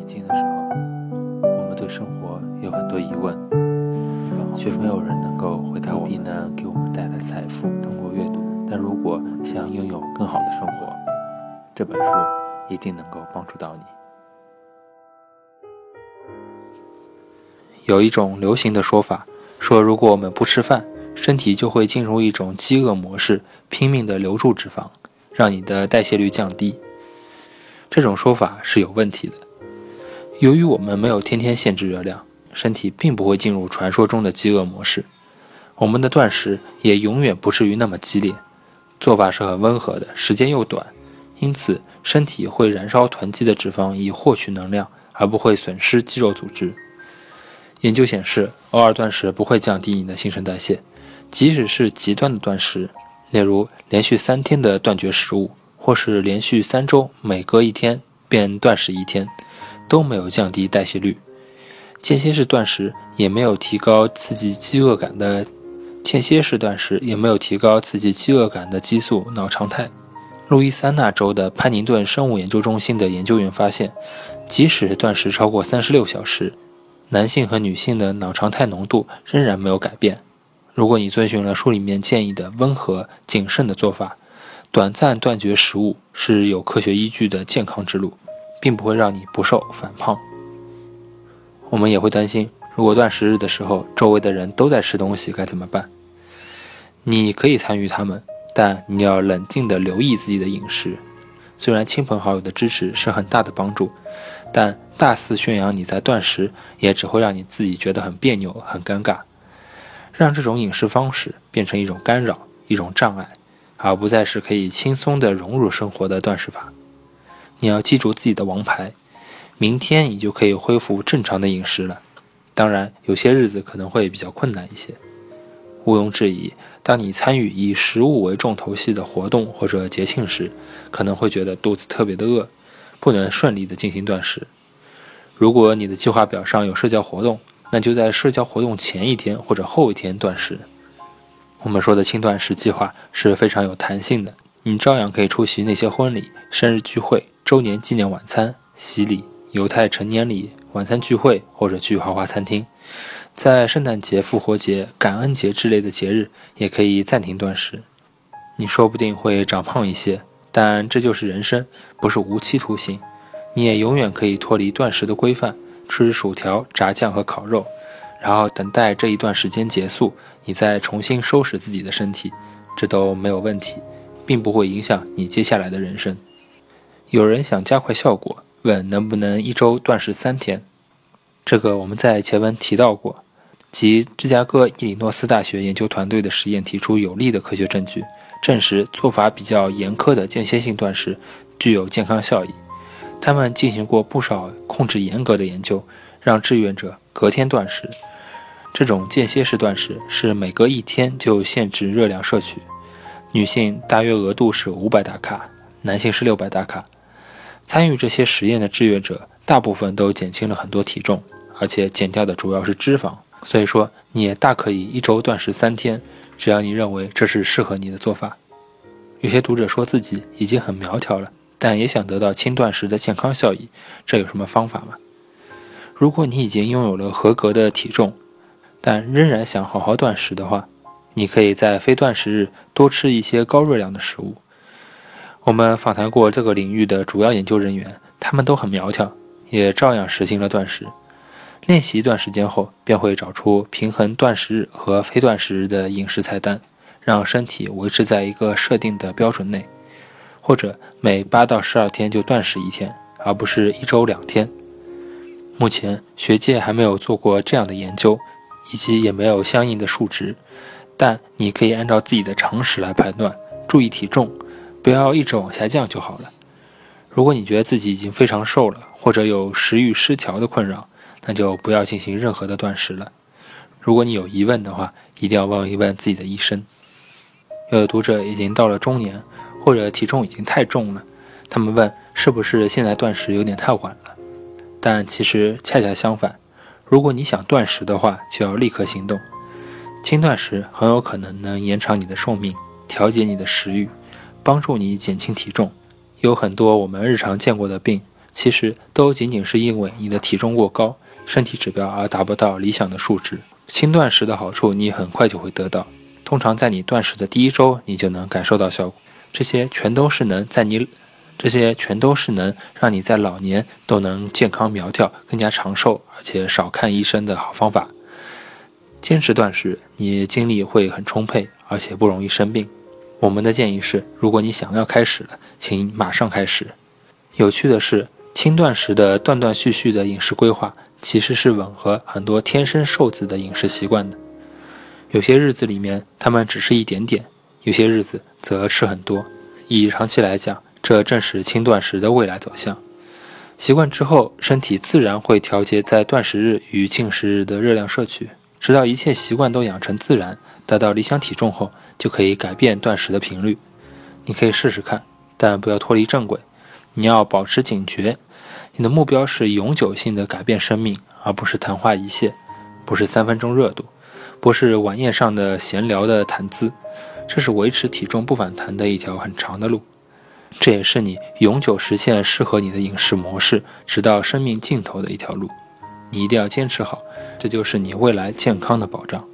年轻的时候，我们对生活有很多疑问，却没有人能够回答我们能给我们带来财富。通过阅读，但如果想拥有更好的生活，这本书一定能够帮助到你。有一种流行的说法，说如果我们不吃饭，身体就会进入一种饥饿模式，拼命的留住脂肪，让你的代谢率降低。这种说法是有问题的。由于我们没有天天限制热量，身体并不会进入传说中的饥饿模式。我们的断食也永远不至于那么激烈，做法是很温和的，时间又短，因此身体会燃烧囤积的脂肪以获取能量，而不会损失肌肉组织。研究显示，偶尔断食不会降低你的新陈代谢，即使是极端的断食，例如连续三天的断绝食物。或是连续三周，每隔一天便断食一天，都没有降低代谢率。间歇式断食也没有提高刺激饥饿感的间歇式断食也没有提高刺激饥饿感的激素脑常态。路易斯安那州的潘宁顿生物研究中心的研究员发现，即使断食超过三十六小时，男性和女性的脑常态浓度仍然没有改变。如果你遵循了书里面建议的温和谨慎的做法。短暂断绝食物是有科学依据的健康之路，并不会让你不瘦反胖。我们也会担心，如果断食日的时候周围的人都在吃东西该怎么办？你可以参与他们，但你要冷静地留意自己的饮食。虽然亲朋好友的支持是很大的帮助，但大肆宣扬你在断食，也只会让你自己觉得很别扭、很尴尬，让这种饮食方式变成一种干扰、一种障碍。而不再是可以轻松地融入生活的断食法。你要记住自己的王牌，明天你就可以恢复正常的饮食了。当然，有些日子可能会比较困难一些。毋庸置疑，当你参与以食物为重头戏的活动或者节庆时，可能会觉得肚子特别的饿，不能顺利的进行断食。如果你的计划表上有社交活动，那就在社交活动前一天或者后一天断食。我们说的轻断食计划是非常有弹性的，你照样可以出席那些婚礼、生日聚会、周年纪念晚餐、洗礼、犹太成年礼、晚餐聚会，或者去豪华餐厅。在圣诞节、复活节、感恩节之类的节日，也可以暂停断食。你说不定会长胖一些，但这就是人生，不是无期徒刑。你也永远可以脱离断食的规范，吃薯条、炸酱和烤肉。然后等待这一段时间结束，你再重新收拾自己的身体，这都没有问题，并不会影响你接下来的人生。有人想加快效果，问能不能一周断食三天？这个我们在前文提到过，即芝加哥伊利诺斯大学研究团队的实验提出有力的科学证据，证实做法比较严苛的间歇性断食具有健康效益。他们进行过不少控制严格的研究，让志愿者隔天断食。这种间歇式断食是每隔一天就限制热量摄取，女性大约额度是五百大卡，男性是六百大卡。参与这些实验的志愿者大部分都减轻了很多体重，而且减掉的主要是脂肪。所以说，你也大可以一周断食三天，只要你认为这是适合你的做法。有些读者说自己已经很苗条了，但也想得到轻断食的健康效益，这有什么方法吗？如果你已经拥有了合格的体重，但仍然想好好断食的话，你可以在非断食日多吃一些高热量的食物。我们访谈过这个领域的主要研究人员，他们都很苗条，也照样实行了断食。练习一段时间后，便会找出平衡断食日和非断食日的饮食菜单，让身体维持在一个设定的标准内，或者每八到十二天就断食一天，而不是一周两天。目前学界还没有做过这样的研究。以及也没有相应的数值，但你可以按照自己的常识来判断，注意体重，不要一直往下降就好了。如果你觉得自己已经非常瘦了，或者有食欲失调的困扰，那就不要进行任何的断食了。如果你有疑问的话，一定要问一问自己的医生。有的读者已经到了中年，或者体重已经太重了，他们问是不是现在断食有点太晚了？但其实恰恰相反。如果你想断食的话，就要立刻行动。轻断食很有可能能延长你的寿命，调节你的食欲，帮助你减轻体重。有很多我们日常见过的病，其实都仅仅是因为你的体重过高，身体指标而达不到理想的数值。轻断食的好处你很快就会得到，通常在你断食的第一周，你就能感受到效果。这些全都是能在你，这些全都是能让你在老年都能健康苗条、更加长寿，而且少看医生的好方法。坚持断食，你精力会很充沛，而且不容易生病。我们的建议是，如果你想要开始了，请马上开始。有趣的是，轻断食的断断续续的饮食规划，其实是吻合很多天生瘦子的饮食习惯的。有些日子里面，他们只吃一点点。有些日子则吃很多，以长期来讲，这正是轻断食的未来走向。习惯之后，身体自然会调节在断食日与进食日的热量摄取，直到一切习惯都养成自然，达到理想体重后，就可以改变断食的频率。你可以试试看，但不要脱离正轨。你要保持警觉，你的目标是永久性的改变生命，而不是昙花一现，不是三分钟热度，不是晚宴上的闲聊的谈资。这是维持体重不反弹的一条很长的路，这也是你永久实现适合你的饮食模式，直到生命尽头的一条路。你一定要坚持好，这就是你未来健康的保障。